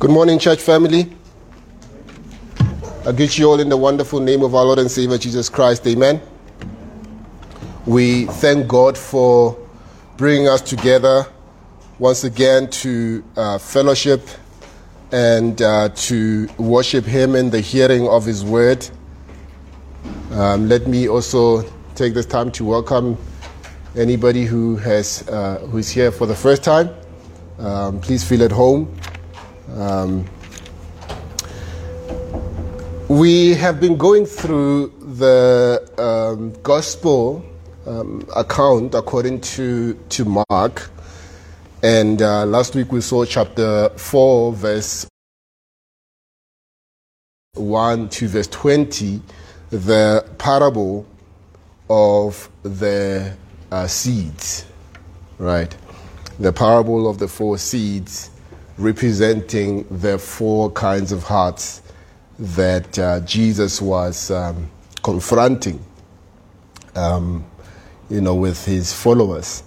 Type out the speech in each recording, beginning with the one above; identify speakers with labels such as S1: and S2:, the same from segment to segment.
S1: Good morning, church family. I greet you all in the wonderful name of our Lord and Savior Jesus Christ. Amen. We thank God for bringing us together once again to uh, fellowship and uh, to worship Him in the hearing of His word. Um, let me also take this time to welcome anybody who has uh, who is here for the first time. Um, please feel at home. Um, we have been going through the um, gospel um, account according to, to Mark. And uh, last week we saw chapter 4, verse 1 to verse 20, the parable of the uh, seeds, right? The parable of the four seeds representing the four kinds of hearts that uh, Jesus was um, confronting, um, you know, with his followers.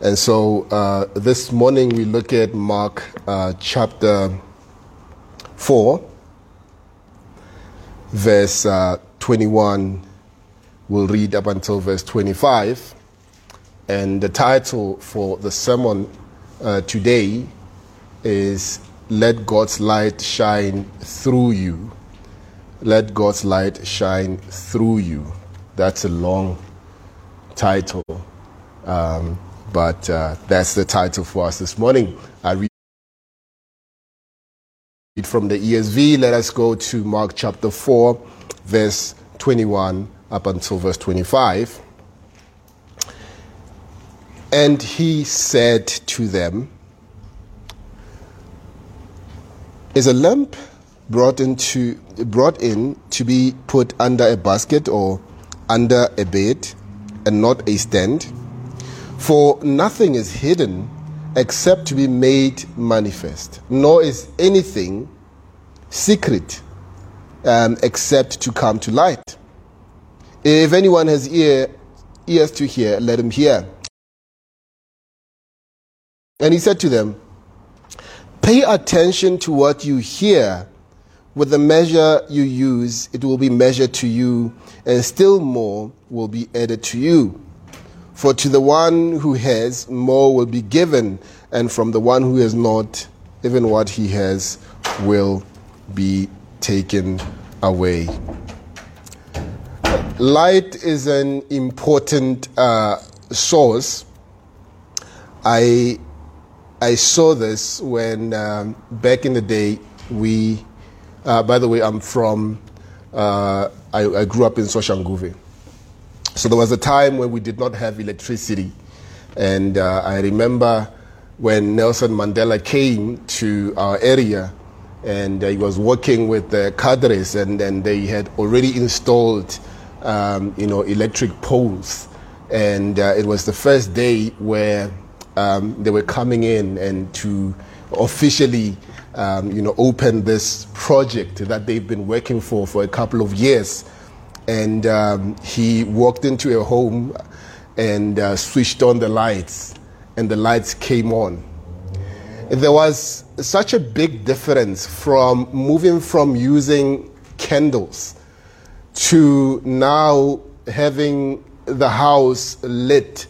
S1: And so uh, this morning we look at Mark uh, chapter 4, verse uh, 21. We'll read up until verse 25. And the title for the sermon uh, today is Let God's Light Shine Through You. Let God's Light Shine Through You. That's a long title, um, but uh, that's the title for us this morning. I read from the ESV. Let us go to Mark chapter 4, verse 21 up until verse 25. And he said to them, Is a lamp brought into brought in to be put under a basket or under a bed and not a stand? For nothing is hidden except to be made manifest, nor is anything secret um, except to come to light. If anyone has ear, ears to hear, let him hear. And he said to them, Pay attention to what you hear. With the measure you use, it will be measured to you, and still more will be added to you. For to the one who has, more will be given, and from the one who has not, even what he has will be taken away. Light is an important uh, source. I I saw this when um, back in the day we. Uh, by the way, I'm from. Uh, I, I, grew up in Soshanguve, so there was a time when we did not have electricity, and uh, I remember when Nelson Mandela came to our area, and he was working with the cadres, and, and they had already installed, um, you know, electric poles, and uh, it was the first day where um, they were coming in and to officially, um, you know, open this project that they've been working for for a couple of years. And um, he walked into a home and uh, switched on the lights, and the lights came on. There was such a big difference from moving from using candles to now having the house lit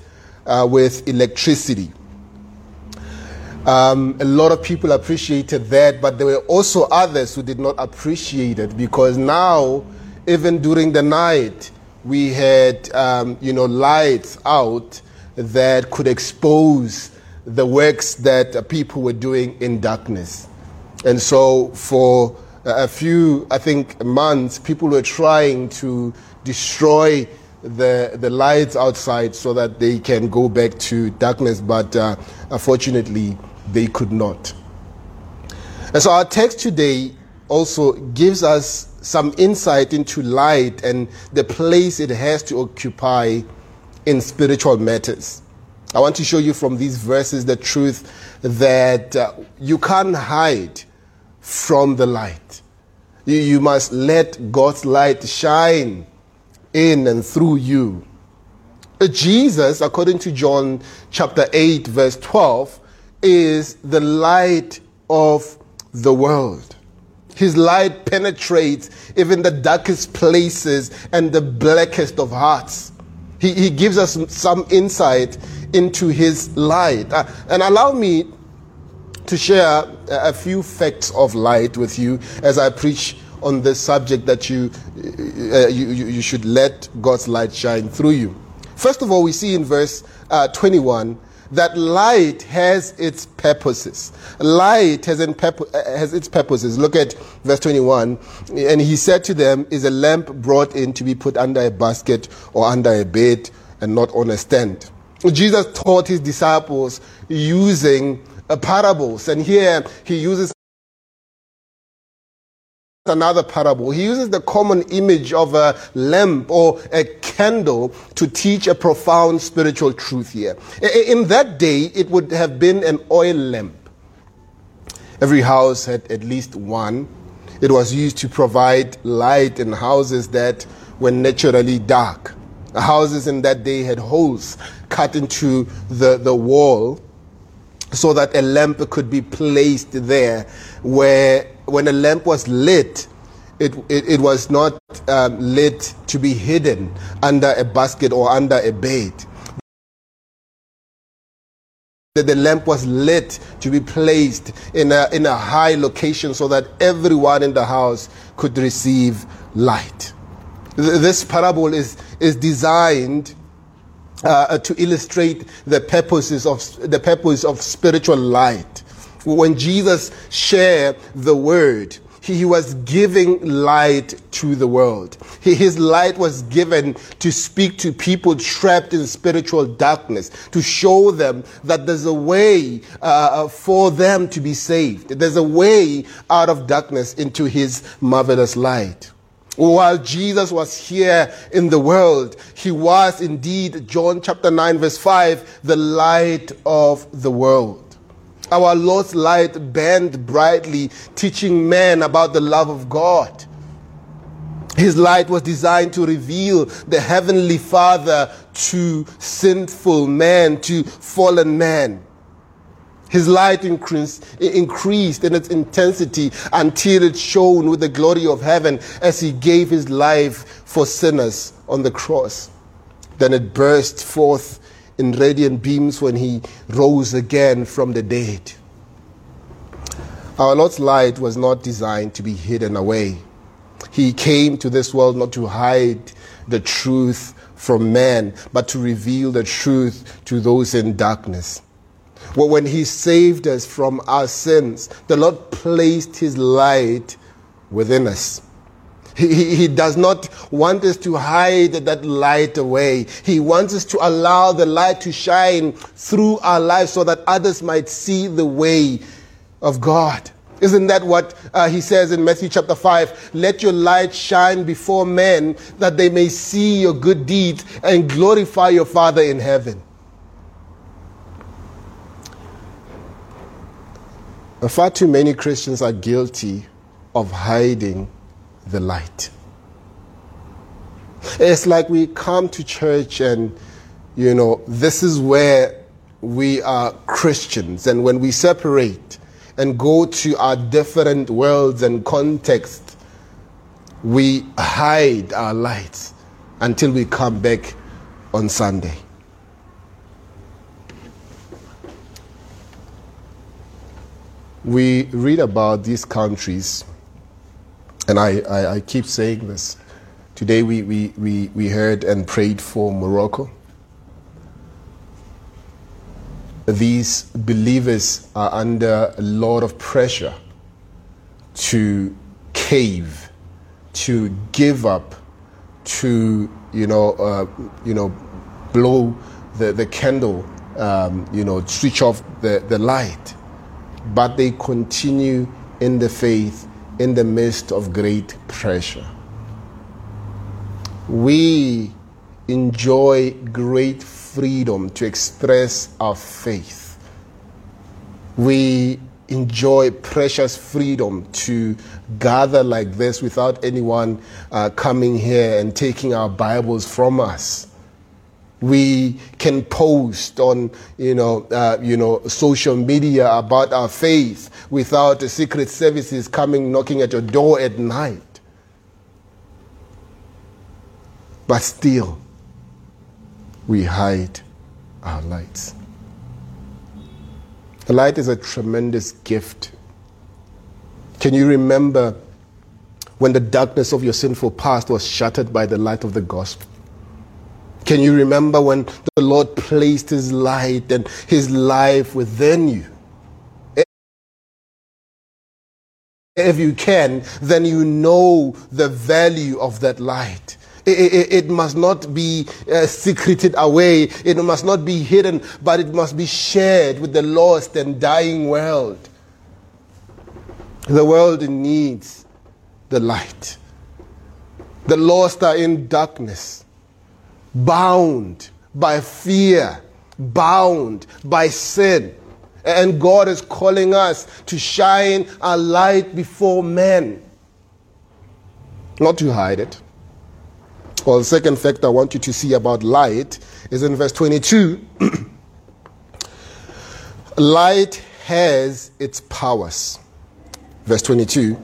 S1: uh, with electricity. Um, a lot of people appreciated that, but there were also others who did not appreciate it because now, even during the night, we had um, you know lights out that could expose the works that people were doing in darkness, and so for a few, I think, months, people were trying to destroy the, the lights outside so that they can go back to darkness, but uh, unfortunately, they could not. And so, our text today also gives us some insight into light and the place it has to occupy in spiritual matters. I want to show you from these verses the truth that uh, you can't hide from the light. You, you must let God's light shine in and through you. Jesus, according to John chapter 8, verse 12, is the light of the world. His light penetrates even the darkest places and the blackest of hearts. He, he gives us some insight into his light. Uh, and allow me to share a few facts of light with you as I preach on this subject that you, uh, you, you, should let God's light shine through you. First of all, we see in verse uh, 21 that light has its purposes. Light has, pep- uh, has, its purposes. Look at verse 21. And he said to them, Is a lamp brought in to be put under a basket or under a bed and not on a stand? Jesus taught his disciples using uh, parables. And here he uses another parable. He uses the common image of a lamp or a candle to teach a profound spiritual truth here. In that day, it would have been an oil lamp. Every house had at least one. It was used to provide light in houses that were naturally dark. The houses in that day had holes cut into the, the wall so that a lamp could be placed there where when a lamp was lit, it, it, it was not um, lit to be hidden under a basket or under a bed. That the lamp was lit to be placed in a, in a high location so that everyone in the house could receive light. This parable is, is designed uh, to illustrate the purposes of the purpose of spiritual light. When Jesus shared the word, he was giving light to the world. He, his light was given to speak to people trapped in spiritual darkness, to show them that there's a way uh, for them to be saved. There's a way out of darkness into his marvelous light. While Jesus was here in the world, he was indeed, John chapter 9, verse 5, the light of the world. Our Lord's light burned brightly, teaching men about the love of God. His light was designed to reveal the Heavenly Father to sinful man, to fallen man. His light increased, increased in its intensity until it shone with the glory of heaven as he gave his life for sinners on the cross. Then it burst forth in radiant beams when he rose again from the dead. Our Lord's light was not designed to be hidden away. He came to this world not to hide the truth from man, but to reveal the truth to those in darkness. Well, when He saved us from our sins, the Lord placed His light within us. He, he, he, does not want us to hide that light away. He wants us to allow the light to shine through our lives so that others might see the way of God. Isn't that what uh, he says in Matthew chapter 5? Let your light shine before men that they may see your good deeds and glorify your Father in heaven. Far too many Christians are guilty of hiding the light. It's like we come to church and, you know, this is where we are Christians. And when we separate and go to our different worlds and contexts, we hide our lights until we come back on Sunday. We read about these countries, and I, I, I keep saying this. Today we, we, we, we heard and prayed for Morocco. These believers are under a lot of pressure to cave, to give up, to you know, uh, you know, blow the, the candle, um, you know, switch off the, the light but they continue in the faith in the midst of great pressure. We enjoy great freedom to express our faith. We enjoy precious freedom to gather like this without anyone uh, coming here and taking our Bibles from us. We can post on, you know, uh, you know, social media about our faith without the secret services coming knocking at your door at night. But still, we hide our lights. The light is a tremendous gift. Can you remember when the darkness of your sinful past was shattered by the light of the gospel? Can you remember when the Lord placed His light and His life within you? If you can, then you know the value of that light. It, it, it, must not be uh, secreted away. It must not be hidden, but it must be shared with the lost and dying world. The world needs the light. The lost are in darkness, bound by fear, bound by sin. And God is calling us to shine a light before men, not to hide it. Well, the second fact I want you to see about light is in verse 22. light has its powers. Verse 22.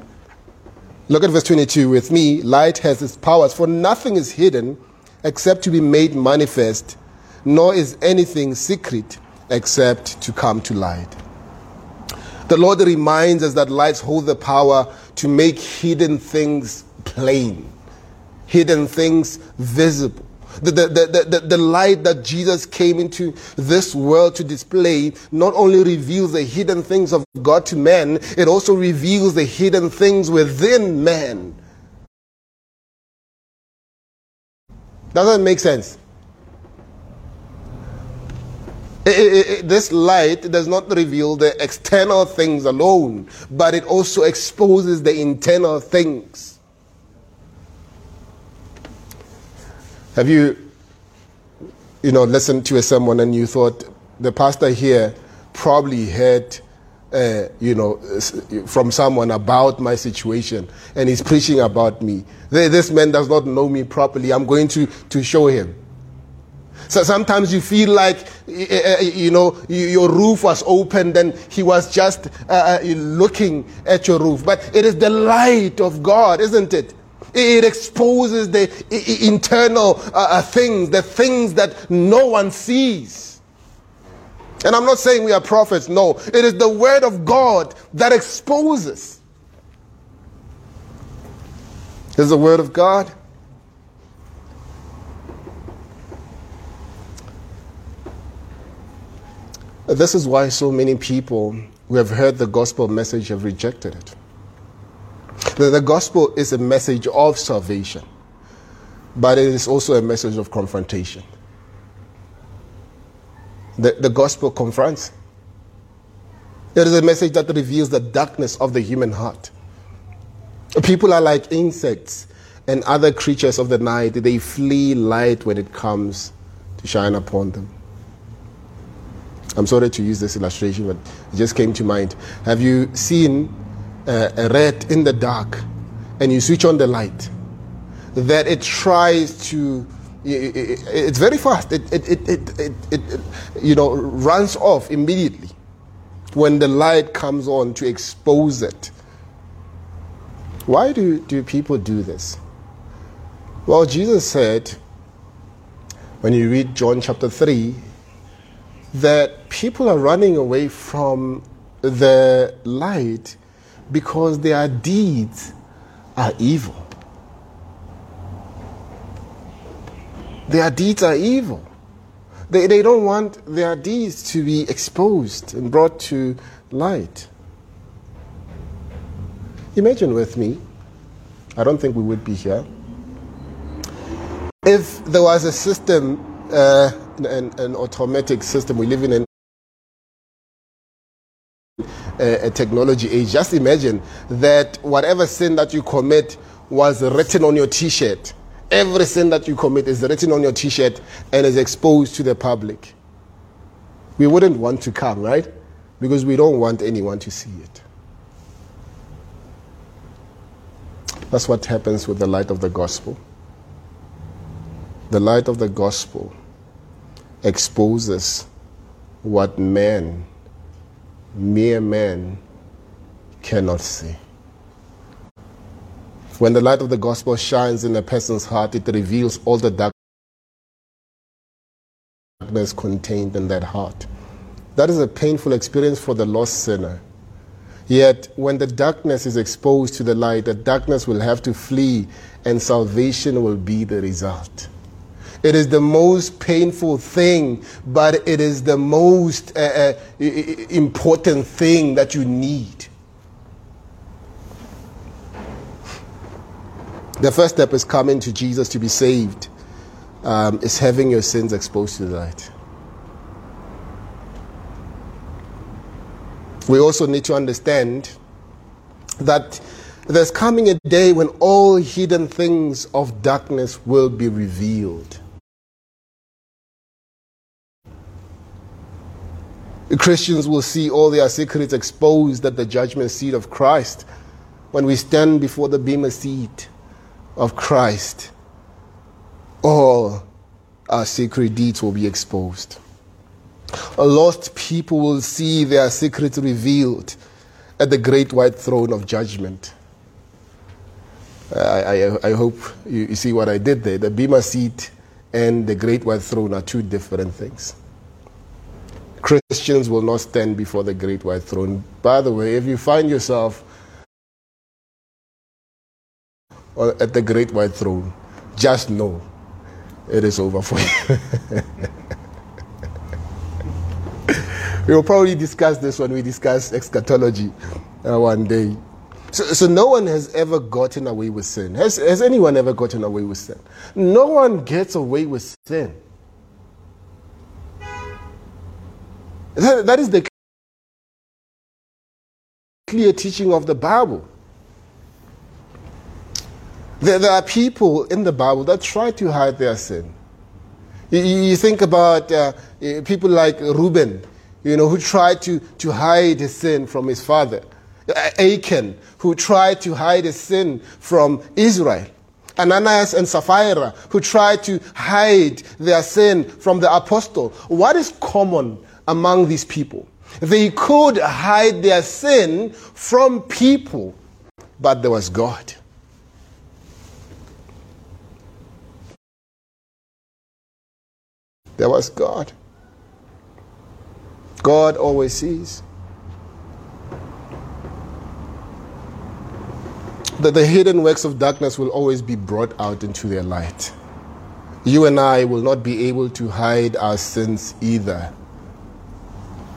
S1: Look at verse 22 with me. Light has its powers, for nothing is hidden except to be made manifest, nor is anything secret except to come to light. The Lord reminds us that lights hold the power to make hidden things plain hidden things visible. The, the, the, the, the light that Jesus came into this world to display not only reveals the hidden things of God to men, it also reveals the hidden things within man. Does that make sense? It, it, it, this light does not reveal the external things alone, but it also exposes the internal things. Have you, you know, listened to a sermon and you thought the pastor here probably heard, uh, you know, from someone about my situation and he's preaching about me. This man does not know me properly. I'm going to, to show him. So sometimes you feel like, you know, your roof was opened and he was just uh, uh, looking at your roof. But it is the light of God, isn't it? It exposes the internal uh, uh, things, the things that no one sees. And I'm not saying we are prophets, no. It is the word of God that exposes. Is the word of God. This is why so many people who have heard the gospel message have rejected it. The, the gospel is a message of salvation, but it is also a message of confrontation. The, the gospel confronts. It is a message that reveals the darkness of the human heart. People are like insects and other creatures of the night. They flee light when it comes to shine upon them. I'm sorry to use this illustration, but it just came to mind. Have you seen uh, a rat in the dark and you switch on the light, that it tries to, it's very fast. It, it, it, it, it, it, you know, runs off immediately when the light comes on to expose it. Why do, do people do this? Well, Jesus said, when you read John chapter 3, that people are running away from the light because their deeds are evil. Their deeds are evil. They, they don't want their deeds to be exposed and brought to light. Imagine with me, I don't think we would be here, if there was a system, uh, an, an automatic system, we live in an a, a technology age, just imagine that whatever sin that you commit was written on your t shirt. Every sin that you commit is written on your t shirt and is exposed to the public. We wouldn't want to come, right? Because we don't want anyone to see it. That's what happens with the light of the gospel. The light of the gospel exposes what man, mere man, cannot see. When the light of the gospel shines in a person's heart, it reveals all the darkness contained in that heart. That is a painful experience for the lost sinner. Yet, when the darkness is exposed to the light, the darkness will have to flee and salvation will be the result. It is the most painful thing, but it is the most uh, uh, important thing that you need. The first step is coming to Jesus to be saved, um, is having your sins exposed to the light. We also need to understand that there's coming a day when all hidden things of darkness will be revealed. Christians will see all their secrets exposed at the judgment seat of Christ when we stand before the bema seat of Christ. All our secret deeds will be exposed. A lost people will see their secrets revealed at the great white throne of judgment. I, I, I hope you, you see what I did there. The Bema seat and the great white throne are two different things. Christians will not stand before the great white throne. By the way, if you find yourself at the great white throne, just know it is over for you. we will probably discuss this when we discuss eschatology uh, one day. So, so no one has ever gotten away with sin. Has, has anyone ever gotten away with sin? No one gets away with sin. That, that is the clear teaching of the Bible. There, there are people in the Bible that try to hide their sin. You, you think about uh, people like Reuben, you know, who tried to, to hide his sin from his father. Achan, who tried to hide his sin from Israel. Ananias and Sapphira, who tried to hide their sin from the apostle. What is common among these people. They could hide their sin from people, but there was God. There was God. God always sees. That the hidden works of darkness will always be brought out into their light. You and I will not be able to hide our sins either.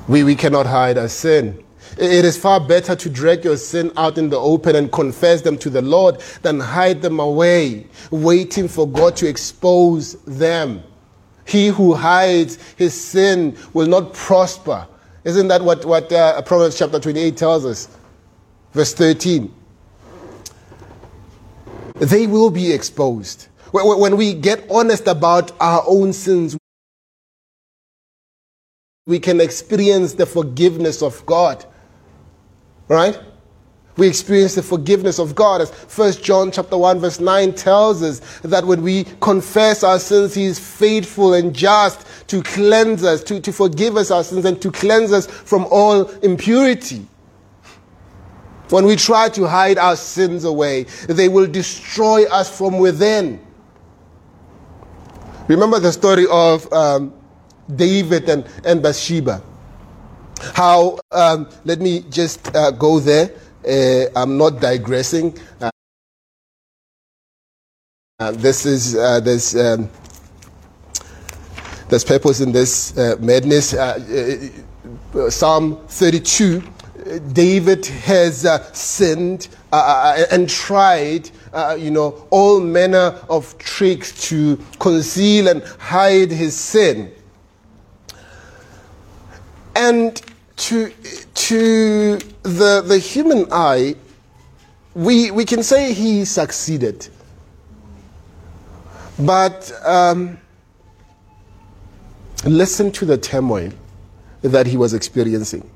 S1: We, we cannot hide our sin. It is far better to drag your sin out in the open and confess them to the Lord than hide them away, waiting for God to expose them. He who hides his sin will not prosper. Isn't that what, what uh, Proverbs chapter 28 tells us? Verse 13. They will be exposed. When we get honest about our own sins, we can experience the forgiveness of God. Right? We experience the forgiveness of God. As 1 John chapter 1 verse 9 tells us that when we confess our sins, He is faithful and just to cleanse us, to, to forgive us our sins and to cleanse us from all impurity. When we try to hide our sins away, they will destroy us from within. Remember the story of um, David and, and Bathsheba. How, um, let me just uh, go there. Uh, I'm not digressing. Uh, uh this is, uh, there's, um, there's purpose in this uh, madness. Psalm 32, David has sinned and tried uh, you know, all manner of tricks to conceal and hide his sin. And to, to the, the human eye, we, we can say he succeeded. But um, listen to the turmoil that he was experiencing.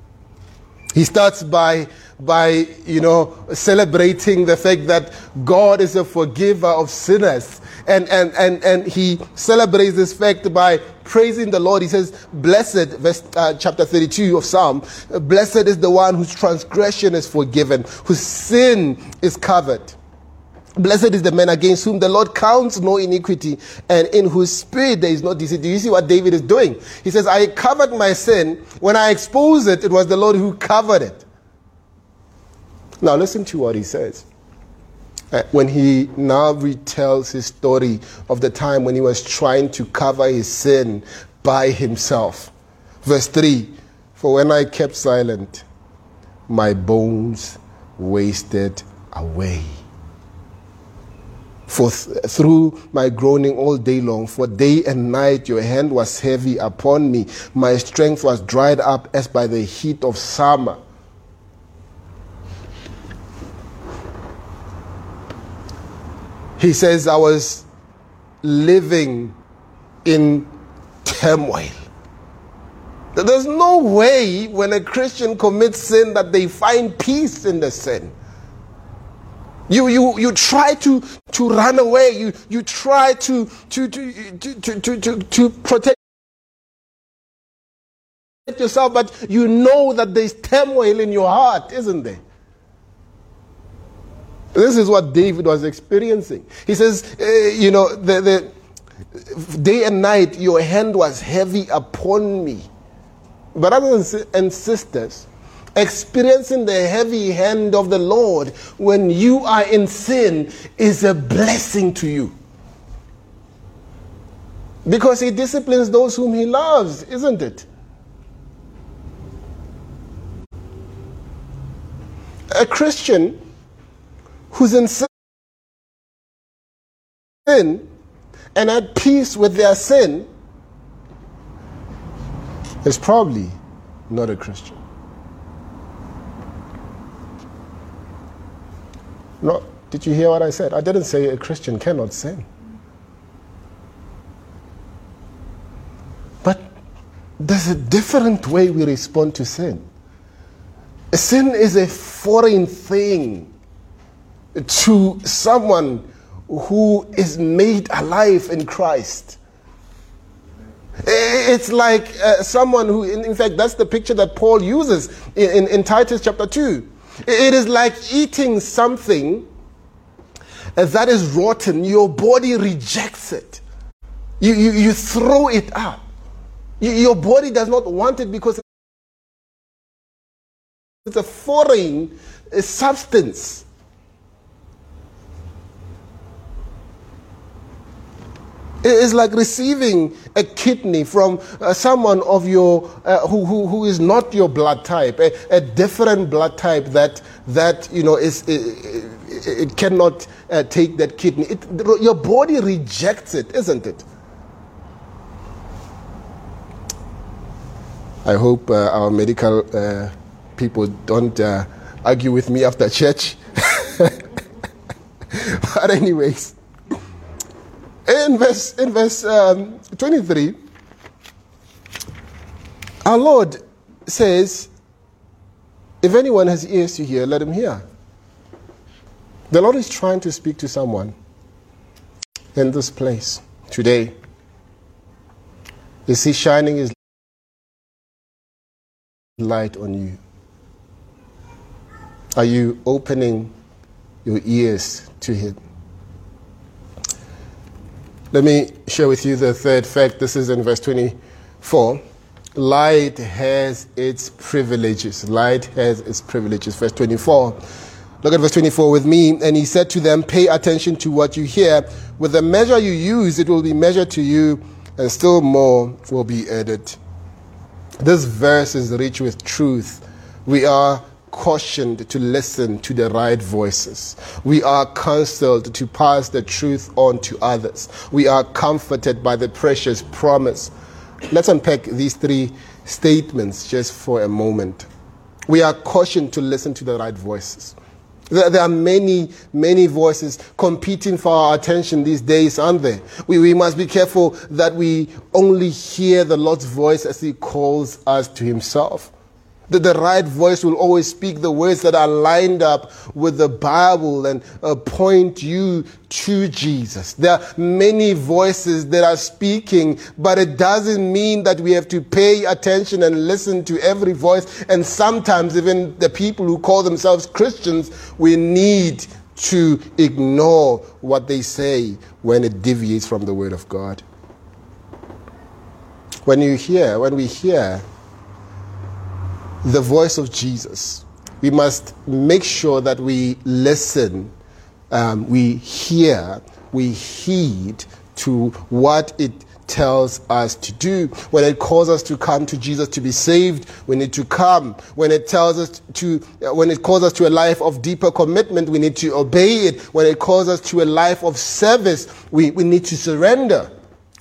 S1: He starts by, by, you know, celebrating the fact that God is a forgiver of sinners. And, and, and, and he celebrates this fact by praising the Lord. He says, Blessed, verse, uh, chapter 32 of Psalm, blessed is the one whose transgression is forgiven, whose sin is covered. Blessed is the man against whom the Lord counts no iniquity and in whose spirit there is no deceit. Do you see what David is doing? He says, I covered my sin. When I exposed it, it was the Lord who covered it. Now listen to what he says. Uh, when he now retells his story of the time when he was trying to cover his sin by himself. Verse 3 For when I kept silent, my bones wasted away. For th- through my groaning all day long, for day and night your hand was heavy upon me. My strength was dried up as by the heat of summer. He says, I was living in turmoil. There's no way when a Christian commits sin that they find peace in the sin. You, you, you try to, to run away. You, you try to, to, to, to, to, to, to protect yourself, but you know that there's turmoil in your heart, isn't there? This is what David was experiencing. He says, uh, you know, the, the day and night your hand was heavy upon me. Brothers and sisters, experiencing the heavy hand of the Lord when you are in sin is a blessing to you. Because he disciplines those whom he loves, isn't it? A Christian who's in sin and at peace with their sin is probably not a Christian. No, did you hear what I said? I didn't say a Christian cannot sin. But there's a different way we respond to sin. Sin is a foreign thing to someone who is made alive in Christ. It's like uh, someone who, in, fact, that's the picture that Paul uses in, in, in Titus chapter 2. It is like eating something that is rotten. Your body rejects it. You, you, you throw it up. You, your body does not want it because it's a foreign substance. It is like receiving a kidney from uh, someone of your uh, who, who, who is not your blood type, a, a different blood type that that you know is it, it cannot uh, take that kidney. It, your body rejects it, isn't it? I hope uh, our medical uh, people don't uh, argue with me after church. but anyways in verse, in verse um, 23, our Lord says, If anyone has ears to hear, let him hear. The Lord is trying to speak to someone in this place today. Is He shining His light on you? Are you opening your ears to Him? Let me share with you the third fact. This is in verse 24. Light has its privileges. Light has its privileges. Verse 24. Look at verse 24 with me. And he said to them, Pay attention to what you hear. With the measure you use, it will be measured to you, and still more will be added. This verse is rich with truth. We are cautioned to listen to the right voices. We are counseled to pass the truth on to others. We are comforted by the precious promise. Let's unpack these three statements just for a moment. We are cautioned to listen to the right voices. There are many, many voices competing for our attention these days, aren't there? We, we must be careful that we only hear the Lord's voice as He calls us to Himself. That the right voice will always speak the words that are lined up with the Bible and uh, point you to Jesus. There are many voices that are speaking, but it doesn't mean that we have to pay attention and listen to every voice. And sometimes, even the people who call themselves Christians, we need to ignore what they say when it deviates from the Word of God. When you hear, when we hear the voice of Jesus, we must make sure that we listen, um, we hear, we heed to what it tells us to do. When it calls us to come to Jesus to be saved, we need to come. When it tells us to, when it calls us to a life of deeper commitment, we need to obey it. When it calls us to a life of service, we, we need to surrender.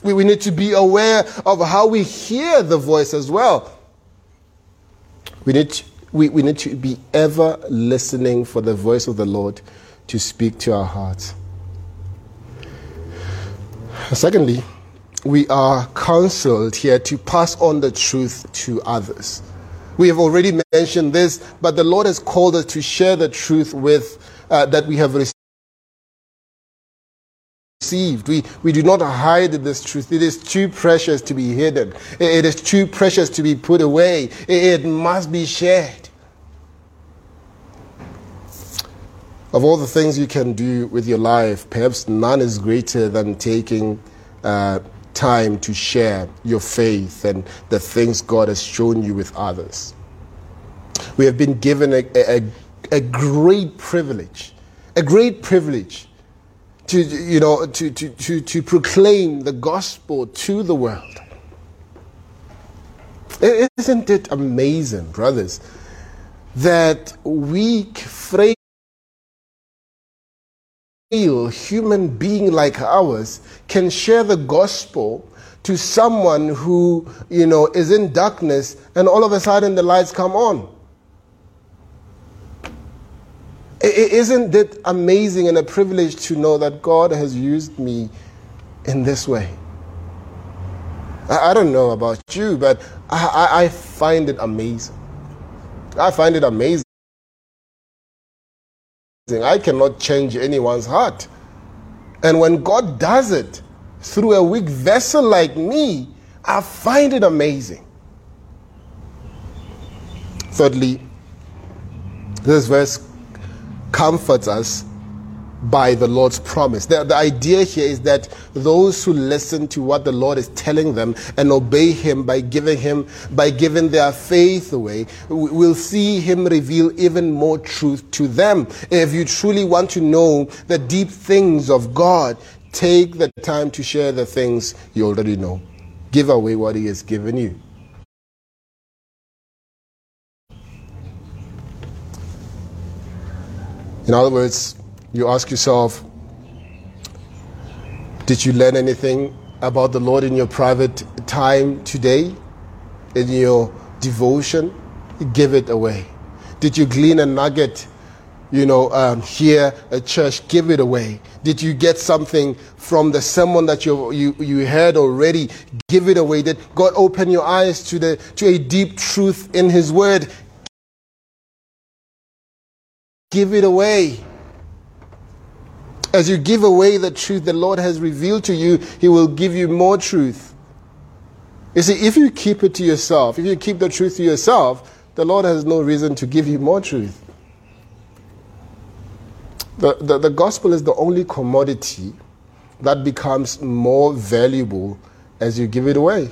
S1: We, we need to be aware of how we hear the voice as well. We need, to, we, we need to be ever listening for the voice of the Lord to speak to our hearts. Secondly, we are counseled here to pass on the truth to others. We have already mentioned this, but the Lord has called us to share the truth with uh, that we have received received. We, we do not hide this truth. It is too precious to be hidden. It is too precious to be put away. It must be shared. Of all the things you can do with your life, perhaps none is greater than taking uh, time to share your faith and the things God has shown you with others. We have been given a, a, a great privilege, a great privilege to, you know, to, to, to, to proclaim the gospel to the world. Isn't it amazing, brothers, that weak, frail human being like ours can share the gospel to someone who, you know, is in darkness and all of a sudden the lights come on? Isn't it amazing and a privilege to know that God has used me in this way? I, don't know about you, but I, I find it amazing. I find it amazing. I cannot change anyone's heart. And when God does it through a weak vessel like me, I find it amazing. Thirdly, this verse comforts us by the Lord's promise. The, the idea here is that those who listen to what the Lord is telling them and obey Him by giving Him, by giving their faith away, will see Him reveal even more truth to them. If you truly want to know the deep things of God, take the time to share the things you already know. Give away what He has given you. In other words, you ask yourself, did you learn anything about the Lord in your private time today? In your devotion? Give it away. Did you glean a nugget, you know, um, here at church? Give it away. Did you get something from the sermon that you, you, you heard already? Give it away. Did God open your eyes to, the, to a deep truth in His Word? Give it away. As you give away the truth the Lord has revealed to you, He will give you more truth. You see, if you keep it to yourself, if you keep the truth to yourself, the Lord has no reason to give you more truth. The, the, the gospel is the only commodity that becomes more valuable as you give it away.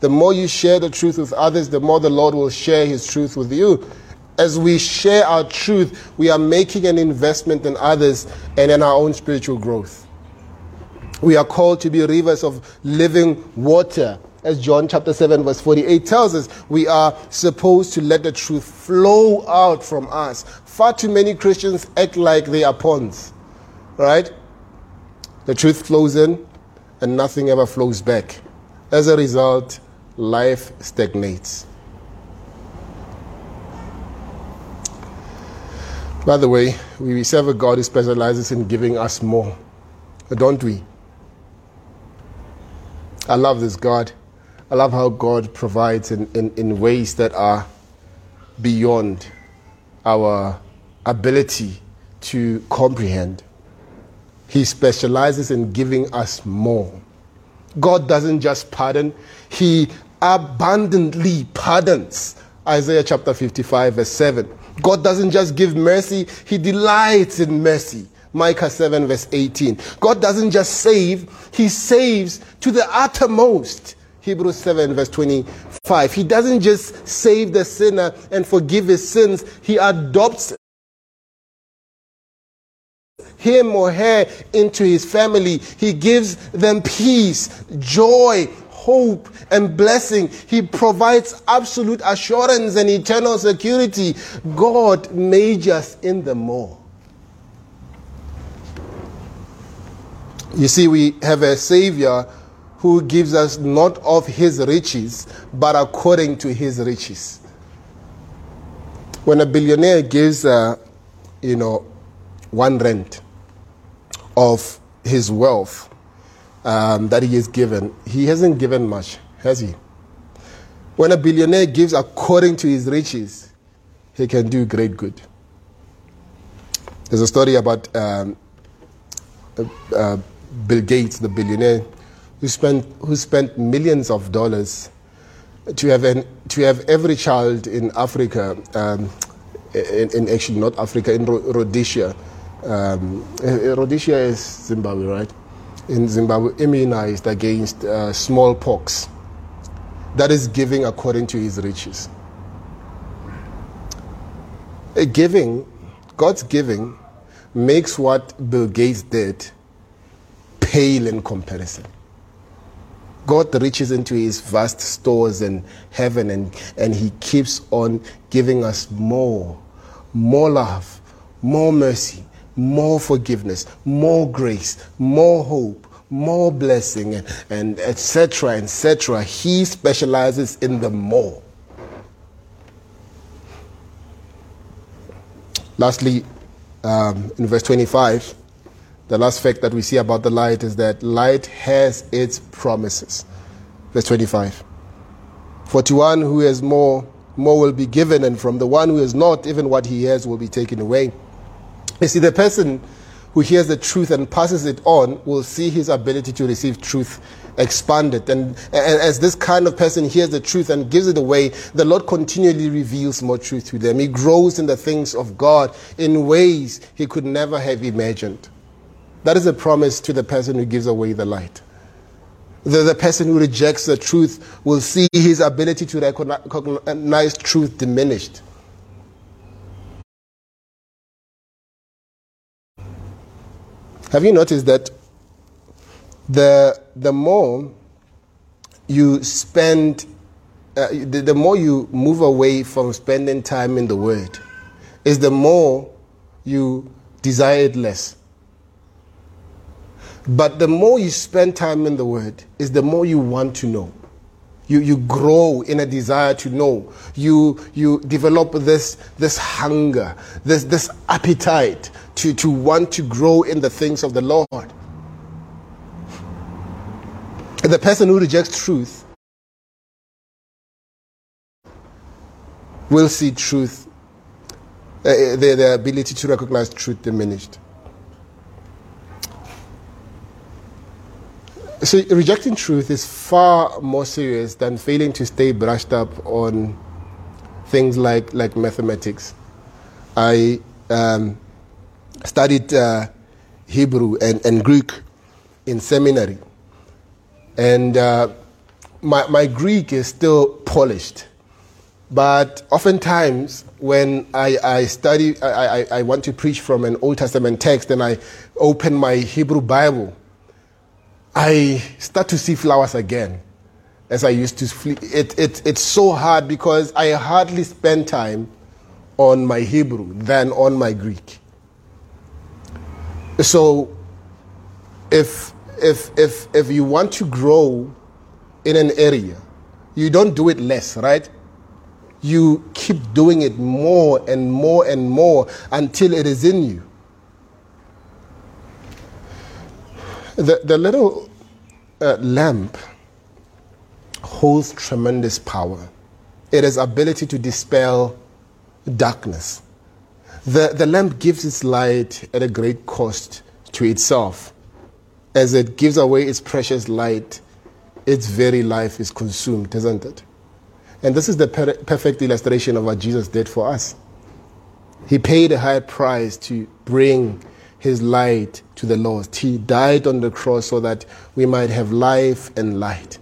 S1: The more you share the truth with others, the more the Lord will share His truth with you as we share our truth, we are making an investment in others and in our own spiritual growth. We are called to be rivers of living water. As John chapter 7, verse 48 tells us, we are supposed to let the truth flow out from us. Far too many Christians act like they are ponds, right? The truth flows in and nothing ever flows back. As a result, life stagnates. By the way, we serve a God who specializes in giving us more, don't we? I love this God. I love how God provides in, in, in ways that are beyond our ability to comprehend. He specializes in giving us more. God doesn't just pardon, He abundantly pardons. Isaiah chapter 55, verse 7. God doesn't just give mercy, He delights in mercy. Micah 7, verse 18. God doesn't just save, He saves to the uttermost. Hebrews 7, verse 25. He doesn't just save the sinner and forgive his sins, He adopts him or her into his family. He gives them peace, joy, hope, and blessing. He provides absolute assurance and eternal security. God majors in them more. You see, we have a Savior who gives us not of his riches, but according to his riches. When a billionaire gives, uh, you know, one rent, of his wealth um, that he has given, he hasn't given much, has he? When a billionaire gives according to his riches, he can do great good. There's a story about um, uh, uh, Bill Gates, the billionaire, who spent, who spent millions of dollars to have, an, to have every child in Africa, um, in, in, actually not Africa, in Rhodesia, um, Rhodesia is Zimbabwe, right? In Zimbabwe, immunized against uh, smallpox. That is giving according to his riches. A giving, God's giving, makes what Bill Gates did pale in comparison. God reaches into his vast stores in heaven and, and he keeps on giving us more, more love, more mercy, more forgiveness, more grace, more hope, more blessing, and, and etc. etc. He specializes in the more. Lastly, um, in verse 25, the last fact that we see about the light is that light has its promises. Verse 25. For to one who has more, more will be given, and from the one who has not, even what he has will be taken away. You see, the person who hears the truth and passes it on will see his ability to receive truth expanded. And, and, as this kind of person hears the truth and gives it away, the Lord continually reveals more truth to them. He grows in the things of God in ways he could never have imagined. That is a promise to the person who gives away the light. The, the person who rejects the truth will see his ability to recognize truth diminished. Have you noticed that the, the more you spend, uh, the, the more you move away from spending time in the Word, is the more you desire it less. But the more you spend time in the Word, is the more you want to know. You, you grow in a desire to know. You, you develop this, this hunger, this, this appetite to, to want to grow in the things of the Lord. The person who rejects truth will see truth, uh, uh their, their ability to recognize truth diminished. So, rejecting truth is far more serious than failing to stay brushed up on things like, like mathematics. I um, studied uh, Hebrew and, and Greek in seminary. And uh, my, my Greek is still polished. But oftentimes, when I, I study, I, I, I want to preach from an Old Testament text and I open my Hebrew Bible, I start to see flowers again as I used to. It, it, it's so hard because I hardly spend time on my Hebrew than on my Greek. So if if if if you want to grow in an area, you don't do it less, right? You keep doing it more and more and more until it is in you. The, the little uh, lamp holds tremendous power. It has ability to dispel darkness. The, the lamp gives its light at a great cost to itself. As it gives away its precious light, its very life is consumed, isn't it? And this is the per- perfect illustration of what Jesus did for us. He paid a high price to bring his light to the lost. He died on the cross so that we might have life and light.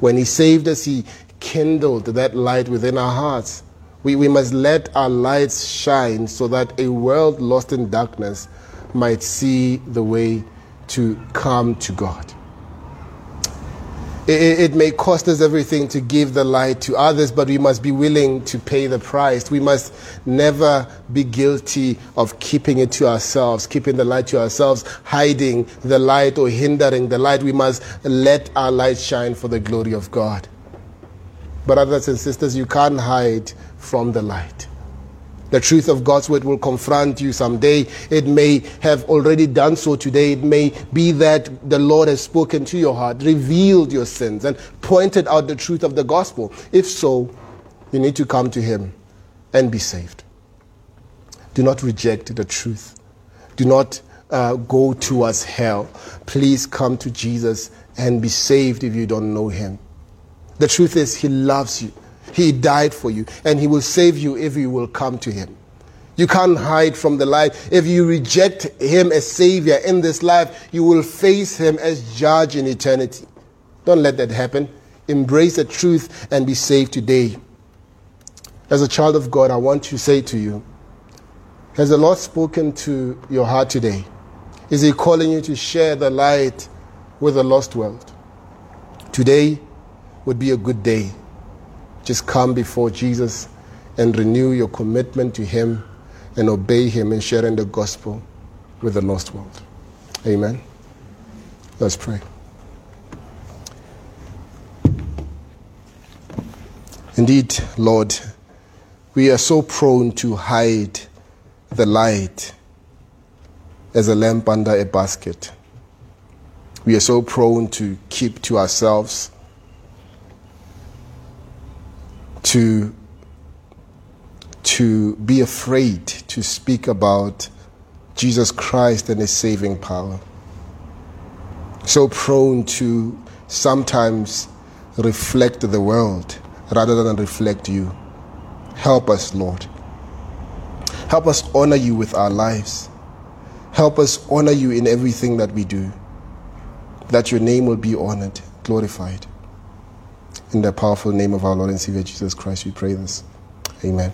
S1: When he saved us, he kindled that light within our hearts. We, we must let our lights shine so that a world lost in darkness might see the way to come to God. It, it, may cost us everything to give the light to others, but we must be willing to pay the price. We must never be guilty of keeping it to ourselves, keeping the light to ourselves, hiding the light or hindering the light. We must let our light shine for the glory of God. Brothers and sisters, you can't hide from the light. The truth of God's word will confront you someday. It may have already done so today. It may be that the Lord has spoken to your heart, revealed your sins, and pointed out the truth of the gospel. If so, you need to come to Him and be saved. Do not reject the truth. Do not uh, go towards hell. Please come to Jesus and be saved if you don't know Him. The truth is, He loves you. He died for you, and He will save you if you will come to Him. You can't hide from the light. If you reject Him as Savior in this life, you will face Him as judge in eternity. Don't let that happen. Embrace the truth and be saved today. As a child of God, I want to say to you Has the Lord spoken to your heart today? Is He calling you to share the light with the lost world? Today would be a good day just come before Jesus and renew your commitment to Him and obey Him in sharing the gospel with the lost world. Amen. Let's pray. Indeed, Lord, we are so prone to hide the light as a lamp under a basket. We are so prone to keep to ourselves to, to be afraid to speak about Jesus Christ and his saving power. So prone to sometimes reflect the world rather than reflect you. Help us, Lord. Help us honor you with our lives. Help us honor you in everything that we do, that your name will be honored, glorified. In the powerful name of our Lord and Savior Jesus Christ, we pray this. Amen.